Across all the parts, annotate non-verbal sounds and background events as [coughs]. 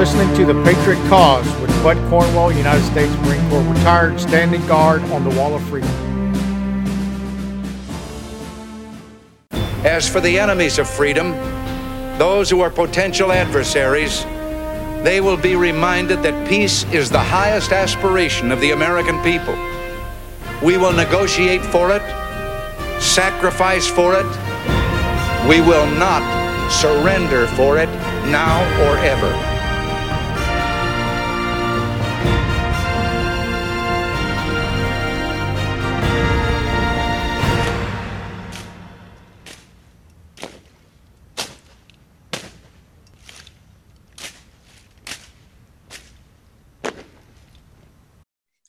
listening to The Patriot Cause with Bud Cornwell, United States Marine Corps retired, standing guard on the Wall of Freedom. As for the enemies of freedom, those who are potential adversaries, they will be reminded that peace is the highest aspiration of the American people. We will negotiate for it, sacrifice for it. We will not surrender for it now or ever.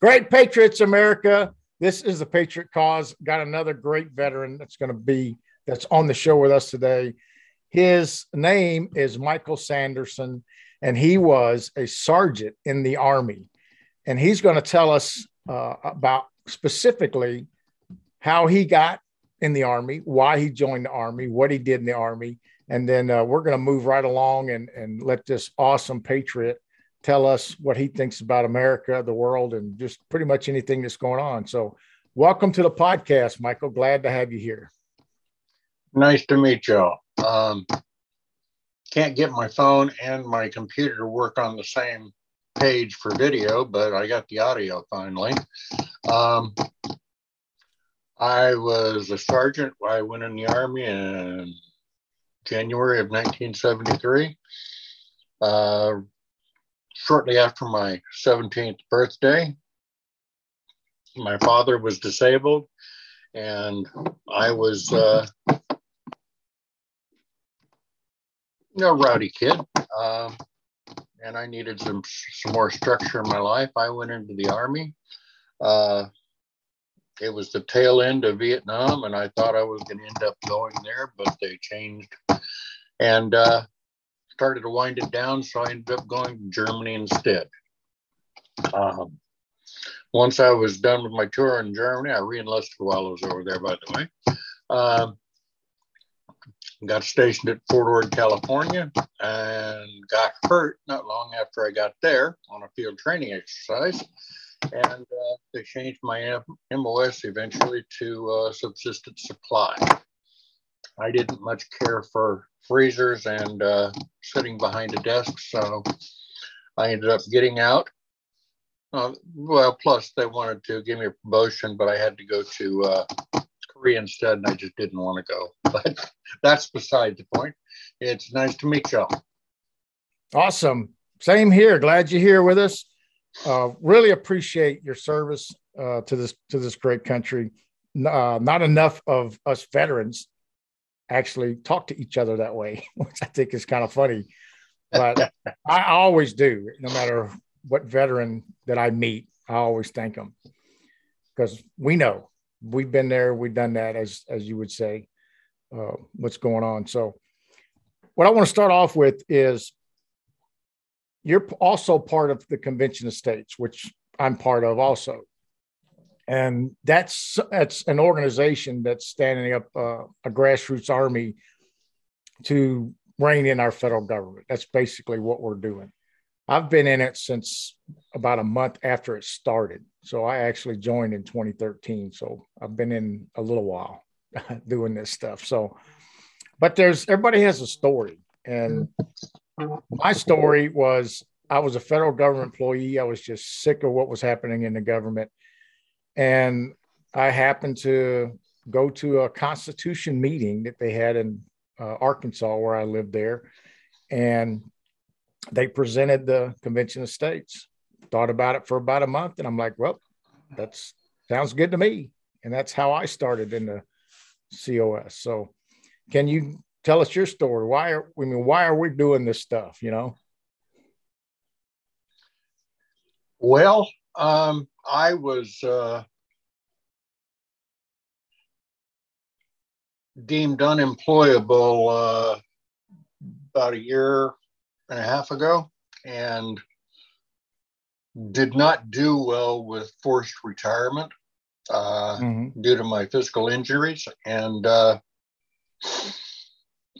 Great Patriots, America. This is the Patriot Cause. Got another great veteran that's going to be that's on the show with us today. His name is Michael Sanderson, and he was a sergeant in the Army. And he's going to tell us uh, about specifically how he got in the Army, why he joined the Army, what he did in the Army. And then uh, we're going to move right along and, and let this awesome patriot tell us what he thinks about America, the world, and just pretty much anything that's going on. So, welcome to the podcast, Michael. Glad to have you here. Nice to meet y'all. Um, can't get my phone and my computer to work on the same page for video, but I got the audio finally. Um, I was a sergeant. I went in the Army in January of 1973. Uh, shortly after my 17th birthday, my father was disabled, and I was uh, a rowdy kid, um, and I needed some some more structure in my life. I went into the army. Uh, it was the tail end of Vietnam, and I thought I was going to end up going there, but they changed, and uh, started to wind it down. So I ended up going to Germany instead. Um, once I was done with my tour in Germany, I reenlisted while I was over there, by the way. Um, got stationed at Fort Ord, California, and got hurt not long after I got there on a field training exercise. And uh, they changed my MOS eventually to uh, subsistence supply. I didn't much care for freezers and uh, sitting behind a desk, so I ended up getting out. Uh, well, plus they wanted to give me a promotion, but I had to go to uh, Korea instead, and I just didn't want to go. [laughs] But that's beside the point. It's nice to meet y'all. Awesome. Same here. Glad you're here with us. Uh, really appreciate your service uh, to this to this great country. Uh, not enough of us veterans actually talk to each other that way, [laughs] which I think is kind of funny. But I always do, no matter what veteran that I meet, I always thank them because we know we've been there, we've done that, as as you would say, uh, what's going on. So, what I want to start off with is you're also part of the Convention of States, which I'm part of also and that's that's an organization that's standing up uh, a grassroots army to rein in our federal government. That's basically what we're doing. I've been in it since about a month after it started. So I actually joined in 2013. So I've been in a little while [laughs] doing this stuff. So, but there's everybody has a story. And my story was I was a federal government employee. I was just sick of what was happening in the government. And I happened to go to a constitution meeting that they had in uh, Arkansas, where I lived there. And they presented the Convention of States. Thought about it for about a month, and I'm like, well, that sounds good to me. And that's how I started in the COS. So, can you tell us your story? Why are I mean, why are we doing this stuff? You know. Well, um, I was uh, deemed unemployable uh, about a year and a half ago and did not do well with forced retirement uh, mm-hmm. due to my physical injuries. And uh,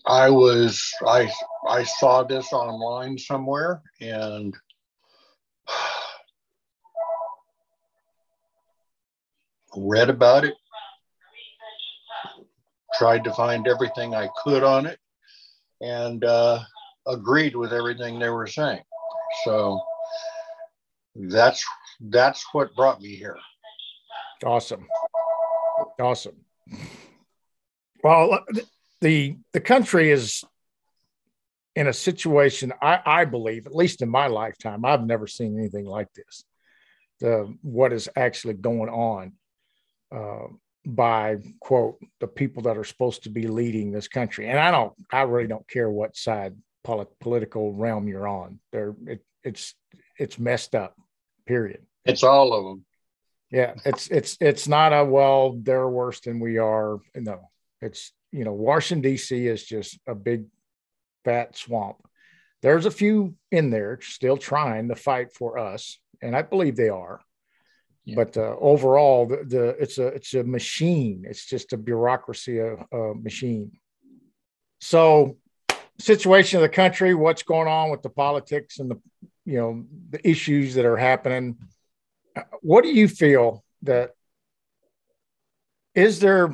I was I I saw this online somewhere and read about it. Tried to find everything I could on it, and uh, agreed with everything they were saying. So that's that's what brought me here. Awesome, awesome. Well, the the country is in a situation I, I believe, at least in my lifetime, I've never seen anything like this. The what is actually going on uh, by quote the people that are supposed to be leading this country, and I don't, I really don't care what side polit- political realm you're on. There, it, it's it's messed up. Period. It's all of them. Yeah, it's it's it's not a well, they're worse than we are. No, it's you know, Washington D.C. is just a big fat swamp. There's a few in there still trying to fight for us, and I believe they are. Yeah. But uh, overall, the, the, it's a it's a machine. It's just a bureaucracy a, a machine. So, situation of the country, what's going on with the politics and the you know the issues that are happening. What do you feel that is there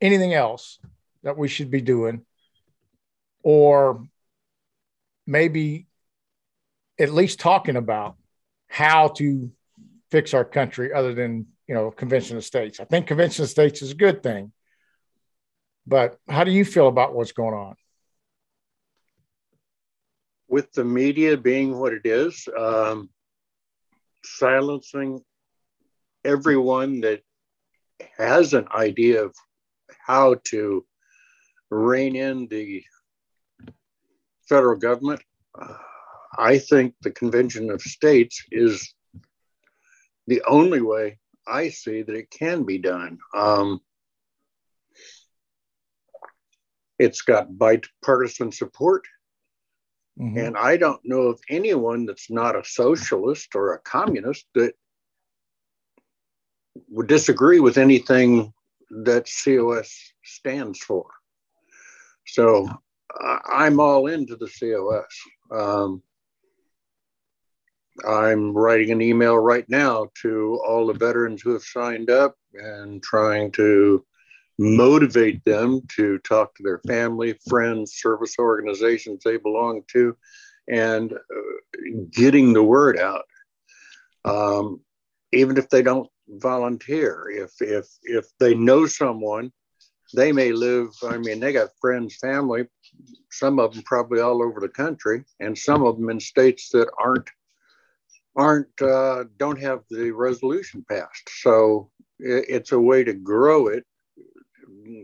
anything else that we should be doing or maybe at least talking about how to fix our country other than you know convention of states i think convention of states is a good thing but how do you feel about what's going on with the media being what it is um, silencing everyone that has an idea of how to rein in the federal government. Uh, I think the Convention of States is the only way I see that it can be done. Um, it's got bipartisan support. Mm-hmm. And I don't know of anyone that's not a socialist or a communist that would disagree with anything that COS stands for. So I'm all into the COS. Um, I'm writing an email right now to all the veterans who have signed up and trying to motivate them to talk to their family, friends, service organizations they belong to, and uh, getting the word out. Um, even if they don't volunteer, if if if they know someone they may live, I mean, they got friends, family, some of them probably all over the country, and some of them in states that aren't aren't uh, don't have the resolution passed. So it, it's a way to grow it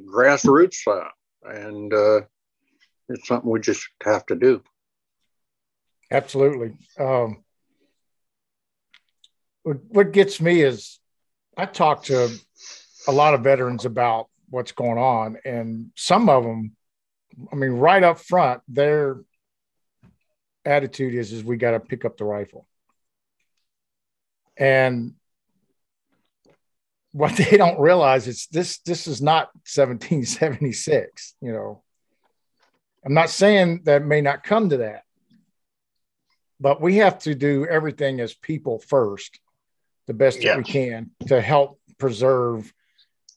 grassroots style, and uh, it's something we just have to do. Absolutely. Um, what, gets me is I talk to a lot of veterans about what's going on. And some of them, I mean, right up front, their attitude is, is we got to pick up the rifle. And what [laughs] they don't realize is this, this is not 1776, you know, I'm not saying that may not come to that, but we have to do everything as people first, the best that we can to help preserve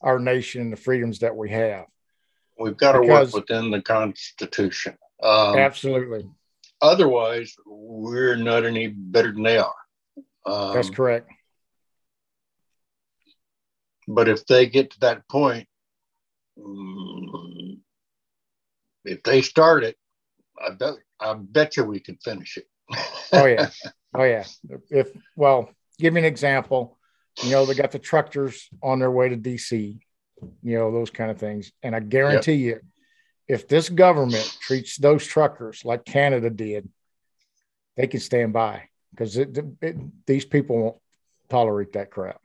our nation and the freedoms that we have. We've got to work within the Constitution. Um, absolutely. Otherwise, we're not any better than they are. Um, That's correct. But if they get to that point, mm, if they start it, I bet I bet you we can finish it. oh yeah, [laughs] oh yeah. If well, give me an example. You know, they got the truckers on their way to DC, you know, those kind of things. And I guarantee yep. you, if this government treats those truckers like Canada did, they can stand by because these people won't tolerate that crap.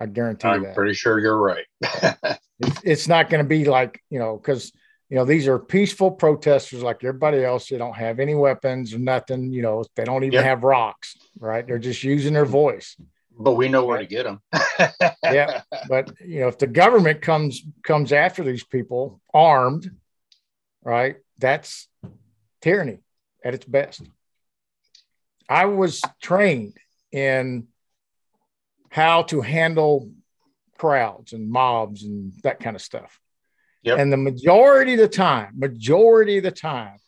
I guarantee I'm that. pretty sure you're right. [laughs] it's, it's not going to be like, you know, because, you know, these are peaceful protesters like everybody else. They don't have any weapons or nothing. You know, they don't even yep. have rocks, right? They're just using their voice but we know where to get them. [laughs] yeah, but you know, if the government comes comes after these people armed, right? That's tyranny at its best. I was trained in how to handle crowds and mobs and that kind of stuff. Yep. And the majority of the time, majority of the time,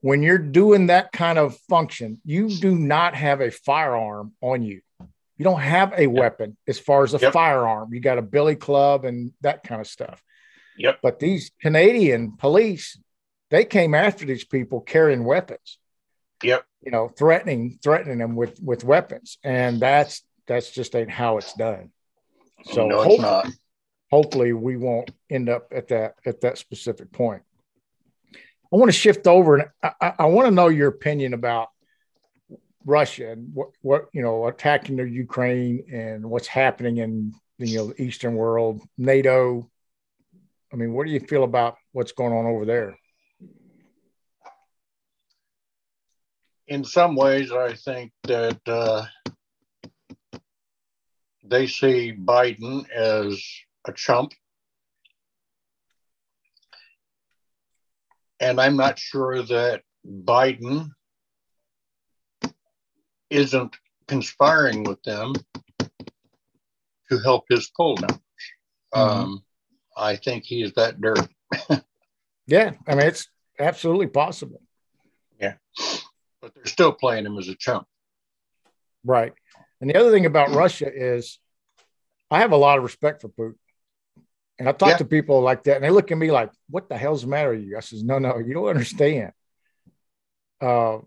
when you're doing that kind of function, you do not have a firearm on you. You don't have a yep. weapon as far as a yep. firearm. You got a billy club and that kind of stuff. Yep. But these Canadian police, they came after these people carrying weapons. Yep. You know, threatening threatening them with with weapons, and that's that's just ain't how it's done. So no, it's not. Hopefully, we won't end up at that at that specific point. I want to shift over, and I, I want to know your opinion about Russia and what, what you know attacking the Ukraine and what's happening in you know the Eastern world, NATO. I mean, what do you feel about what's going on over there? In some ways, I think that uh, they see Biden as a chump. And I'm not sure that Biden isn't conspiring with them to help his poll numbers. Mm-hmm. Um, I think he is that dirty. [laughs] yeah, I mean, it's absolutely possible. They're still playing him as a chump. Right. And the other thing about [clears throat] Russia is I have a lot of respect for Putin. And I talk yeah. to people like that, and they look at me like, "What the hell's the matter with you?" I says, "No, no, you don't understand. Uh,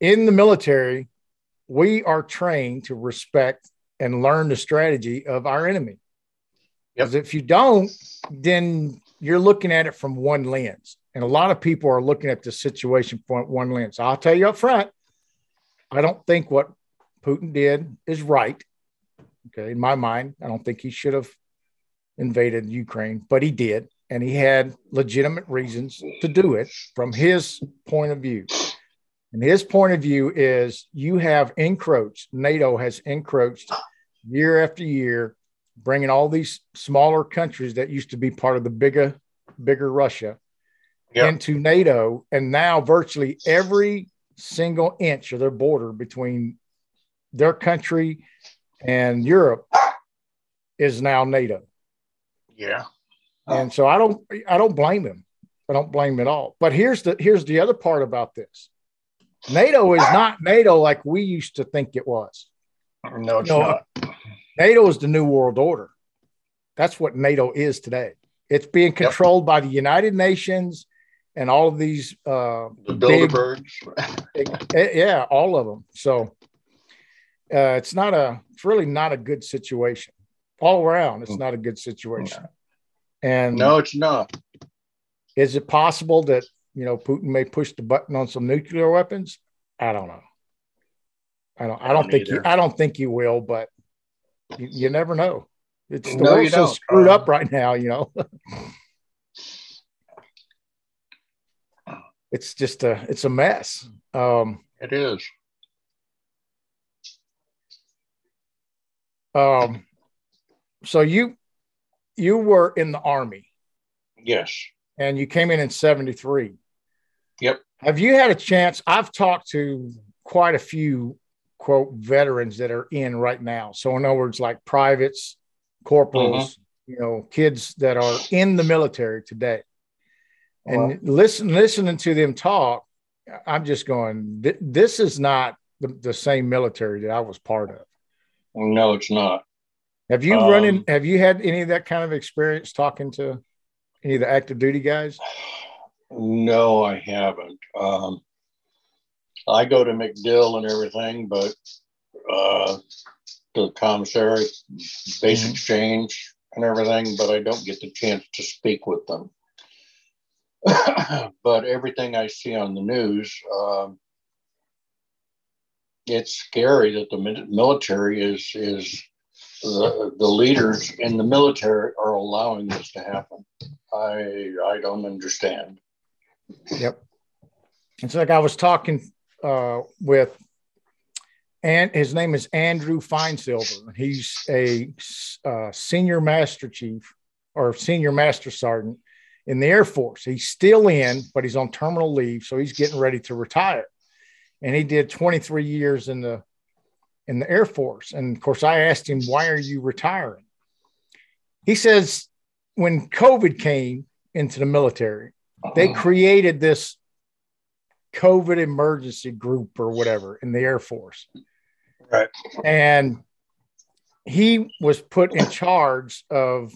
in the military, we are trained to respect and learn the strategy of our enemy. Because yep. if you don't, then you're looking at it from one lens, and a lot of people are looking at this situation from one lens. I'll tell you up front, I don't think what Putin did is right. Okay. In my mind, I don't think he should have invaded Ukraine, but he did. And he had legitimate reasons to do it from his point of view. And his point of view is you have encroached, NATO has encroached year after year, bringing all these smaller countries that used to be part of the bigger, bigger Russia yep. into NATO. And now virtually every single inch of their border between their country and Europe is now NATO. Yeah. And so I don't I don't blame him. I don't blame him at all. But here's the here's the other part about this. NATO is not NATO like we used to think it was. No, it's not. NATO is the new world order. That's what NATO is today. It's being controlled yep. by the United Nations and all of these uh the Bilderbergs. Big, eh, yeah, all of them. So uh, it's not a it's really not a good situation all around. It's not a good situation. And no, it's not. Is it possible that you know Putin may push the button on some nuclear weapons? I don't know. I don't. I don't, I don't think either. you. I don't think you will, but you, you never know. It's the no, world's so screwed up right now. You know. [laughs] it's just a. It's a mess. Um, it is. Um, so you you were in the army. Yes. And you came in in 73. Yep. Have you had a chance? I've talked to quite a few quote veterans that are in right now. So in other words, like privates, corporals, mm-hmm. you know, kids that are in the military today. And listen, listening to them talk, I'm just going, this is not the, the same military that I was part of. No, it's not. Have you um, run in? Have you had any of that kind of experience talking to any of the active duty guys? No, I haven't. Um, I go to MacDill and everything, but uh, the commissary, base mm-hmm. exchange, and everything, but I don't get the chance to speak with them. [coughs] but everything I see on the news, um, it's scary that the military is is the, the leaders in the military are allowing this to happen. I I don't understand. Yep. It's like I was talking uh, with, and his name is Andrew Finesilver. He's a uh, senior master chief or senior master sergeant in the Air Force. He's still in, but he's on terminal leave, so he's getting ready to retire. And he did 23 years in the in the Air Force. And of course, I asked him, "Why are you retiring?" He says, "When COVID came into the military, they uh-huh. created this COVID emergency group or whatever in the Air Force." Right. And he was put in charge of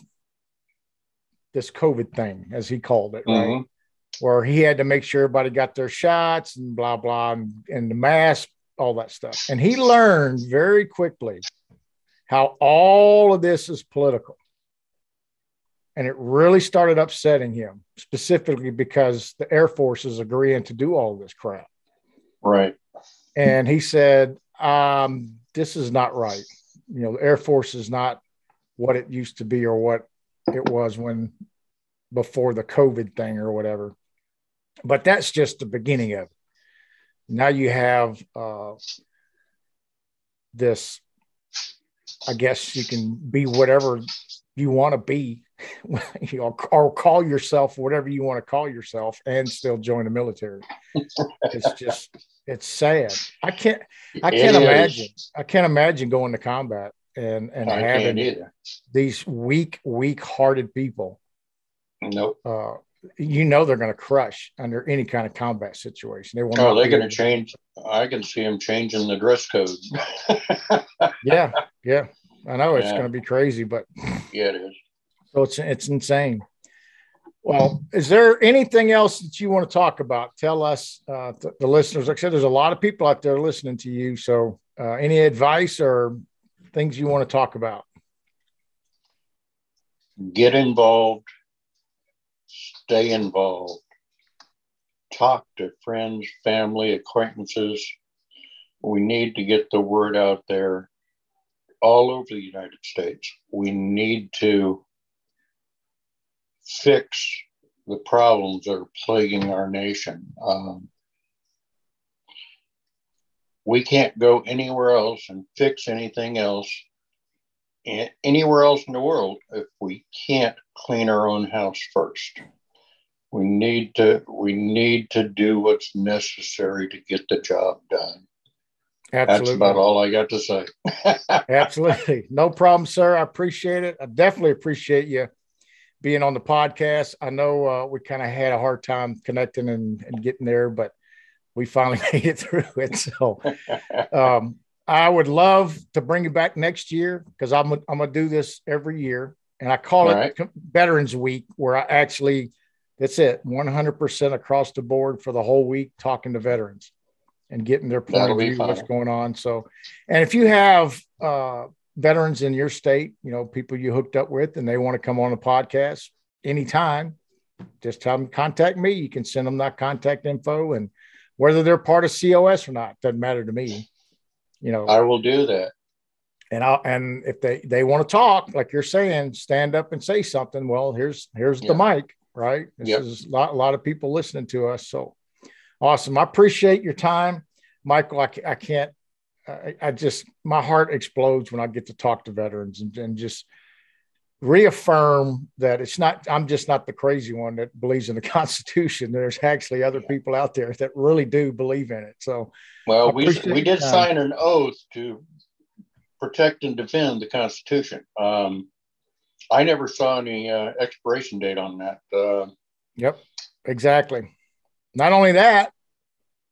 this COVID thing, as he called it, right? Mm-hmm. Where he had to make sure everybody got their shots and blah, blah, and, and the mask, all that stuff. And he learned very quickly how all of this is political. And it really started upsetting him, specifically because the Air Force is agreeing to do all this crap. Right. And he said, um, This is not right. You know, the Air Force is not what it used to be or what it was when before the COVID thing or whatever. But that's just the beginning of it. Now you have uh, this, I guess you can be whatever you want to be, [laughs] you know, or call yourself whatever you want to call yourself and still join the military. it's just, it's sad. I can't, I can't imagine, I can't imagine going to combat and and I having these weak, weak-hearted people. Nope. Uh, you know they're going to crush under any kind of combat situation. They will. Oh, they're going to change. I can see them changing the dress code. [laughs] yeah, yeah. I know it's yeah. going to be crazy, but yeah, it is. So it's it's insane. Well, is there anything else that you want to talk about? Tell us, uh, th- the listeners. Like I said, there's a lot of people out there listening to you. So, uh, any advice or things you want to talk about? Get involved, stay involved, talk to friends, family, acquaintances. We need to get the word out there all over the United States. We need to fix the problems that are plaguing our nation. Um, we can't go anywhere else and fix anything else anywhere else in the world if we can't clean our own house first we need to we need to do what's necessary to get the job done Absolutely. That's about all I got to say. [laughs] Absolutely. No problem, sir. I appreciate it. I definitely appreciate you being on the podcast. I know uh, we kind of had a hard time connecting and, and getting there, but we finally [laughs] made it through it. So um, I would love to bring you back next year because I'm, I'm going to do this every year. And I call All it right. Veterans Week, where I actually, that's it, 100% across the board for the whole week talking to veterans and getting their point That'll of view, what's going on. So, and if you have uh, veterans in your state, you know, people you hooked up with and they want to come on the podcast anytime, just tell them contact me. You can send them that contact info and whether they're part of COS or not doesn't matter to me. You know, I will do that. And I'll and if they they want to talk, like you're saying, stand up and say something. Well, here's here's yeah. the mic, right? This yep. is a lot, a lot of people listening to us. So awesome! I appreciate your time, Michael. I, I can't. I, I just my heart explodes when I get to talk to veterans and, and just reaffirm that it's not i'm just not the crazy one that believes in the [laughs] constitution. There's actually other people out there that really do believe in it. So well we, we did sign an oath to protect and defend the constitution. Um, i never saw any uh, expiration date on that uh, yep exactly. Not only that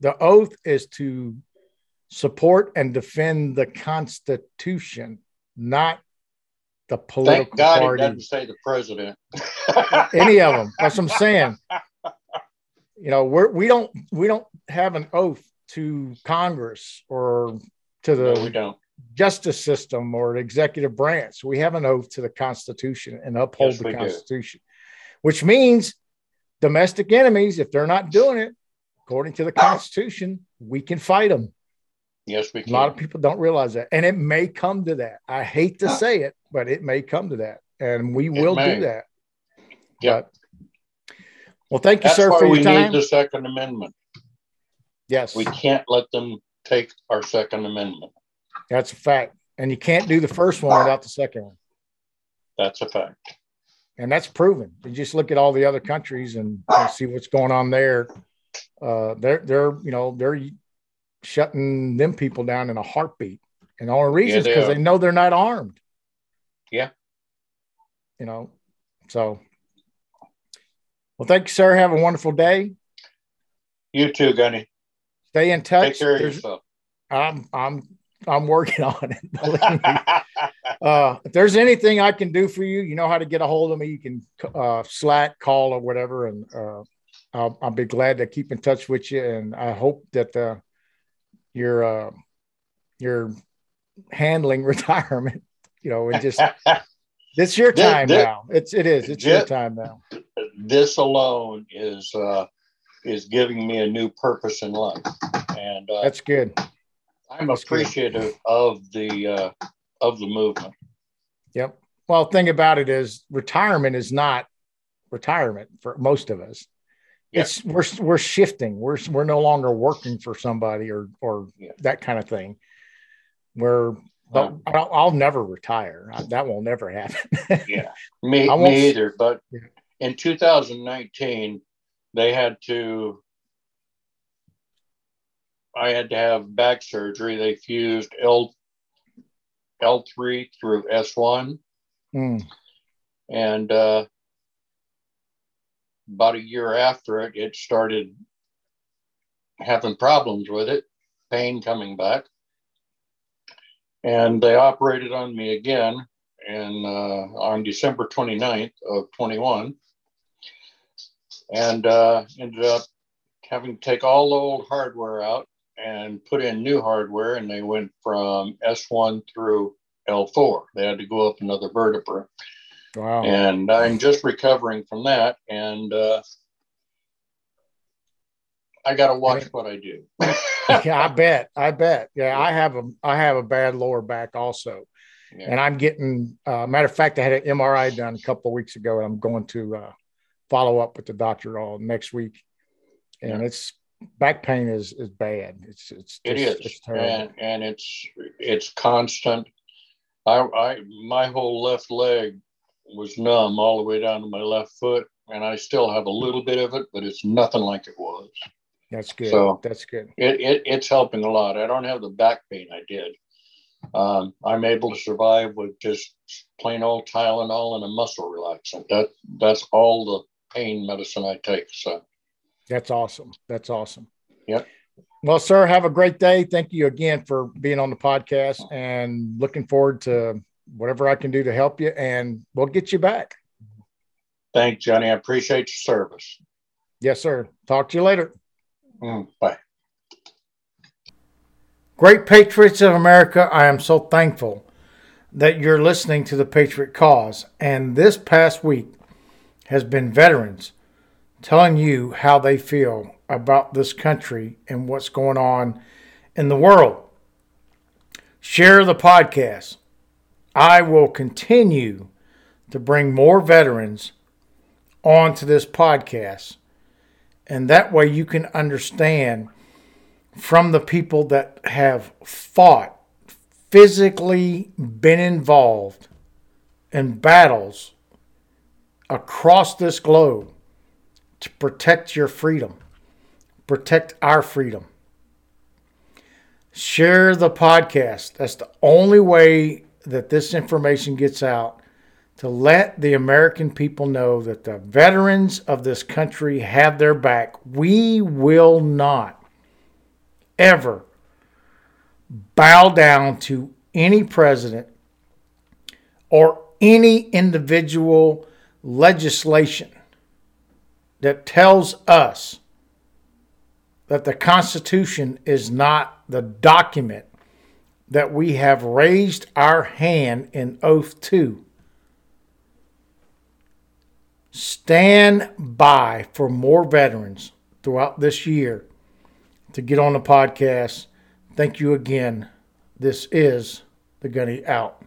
the oath is to support and defend the constitution not the political Thank God party. doesn't say the president. [laughs] any of them. That's what I'm saying. You know, we're we don't we don't have an oath to Congress or to the no, we don't. justice system or executive branch. We have an oath to the Constitution and uphold yes, the Constitution, do. which means domestic enemies, if they're not doing it according to the Constitution, we can fight them. Yes, we can. A lot of people don't realize that. And it may come to that. I hate to say it, but it may come to that. And we will do that. Yeah. Well, thank you, That's sir, for your we time. Need the Second Amendment. Yes. We can't let them take our Second Amendment. That's a fact. And you can't do the first one without the second one. That's a fact. and that's proven. You just look at all the other countries and, and see what's going on there. Uh, they're they're you know they're shutting them people down in a heartbeat, and all the only reason is because they know they're not armed. Yeah. You know, so. Well, thank you, sir. Have a wonderful day. You too, Gunny. Stay in touch. Take care of There's, yourself. I'm I'm I'm working [laughs] on it. [laughs] uh, if there's anything I can do for you, you know how to get a hold of me. You can uh, Slack, call, or whatever, and uh, I'll, I'll, be glad to keep in touch with you. And I hope that uh, you're uh, you're handling [laughs] retirement. You know, and just [laughs] it's your time this, now. It's it is. It's this, your time now. This alone is uh, is giving me a new purpose in life, and uh, that's good. I'm appreciative of the uh, of the movement. Yep. Well, thing about it is retirement is not retirement for most of us. Yeah. It's we're we're shifting. We're we're no longer working for somebody or or yeah. that kind of thing. We're but I'll, I'll, never retire. That will never happen. [laughs] yeah, me, me either. But in 2019, they had to I had to have back surgery. They fused L L3 through S1. Mm. And uh, about a year after it, it started having problems with it, pain coming back. And they operated on me again and uh, on December 29th of 21 and uh, ended up having to take all the old hardware out and put in new hardware, and they went from S1 through L4. They had to go up another vertebra. Wow. And I'm just recovering from that. And uh, I got to watch what I do. [laughs] yeah, I bet. I bet. Yeah, I have a I have a bad lower back also, yeah. and I'm getting. Uh, matter of fact, I had an MRI done a couple of weeks ago, and I'm going to uh, follow up with the doctor all next week, and yeah. it's back pain is is bad. It's it's it is, it's and and it's it's constant. I I my whole left leg was numb all the way down to my left foot, and I still have a little bit of it, but it's nothing like it was. That's good. So that's good. It, it it's helping a lot. I don't have the back pain I did. Um, I'm able to survive with just plain old Tylenol and a muscle relaxant. That that's all the pain medicine I take. So that's awesome. That's awesome. Yep. Well, sir, have a great day. Thank you again for being on the podcast and looking forward to whatever I can do to help you and we'll get you back. Thanks, Johnny. I appreciate your service. Yes, sir. Talk to you later. Mm, bye. Great Patriots of America, I am so thankful that you're listening to the Patriot Cause. And this past week has been veterans telling you how they feel about this country and what's going on in the world. Share the podcast. I will continue to bring more veterans onto this podcast. And that way you can understand from the people that have fought, physically been involved in battles across this globe to protect your freedom, protect our freedom. Share the podcast. That's the only way that this information gets out to let the American people know that the veterans of this country have their back. We will not ever bow down to any president or any individual legislation that tells us that the Constitution is not the document that we have raised our hand in oath to. Stand by for more veterans throughout this year to get on the podcast. Thank you again. This is the Gunny Out.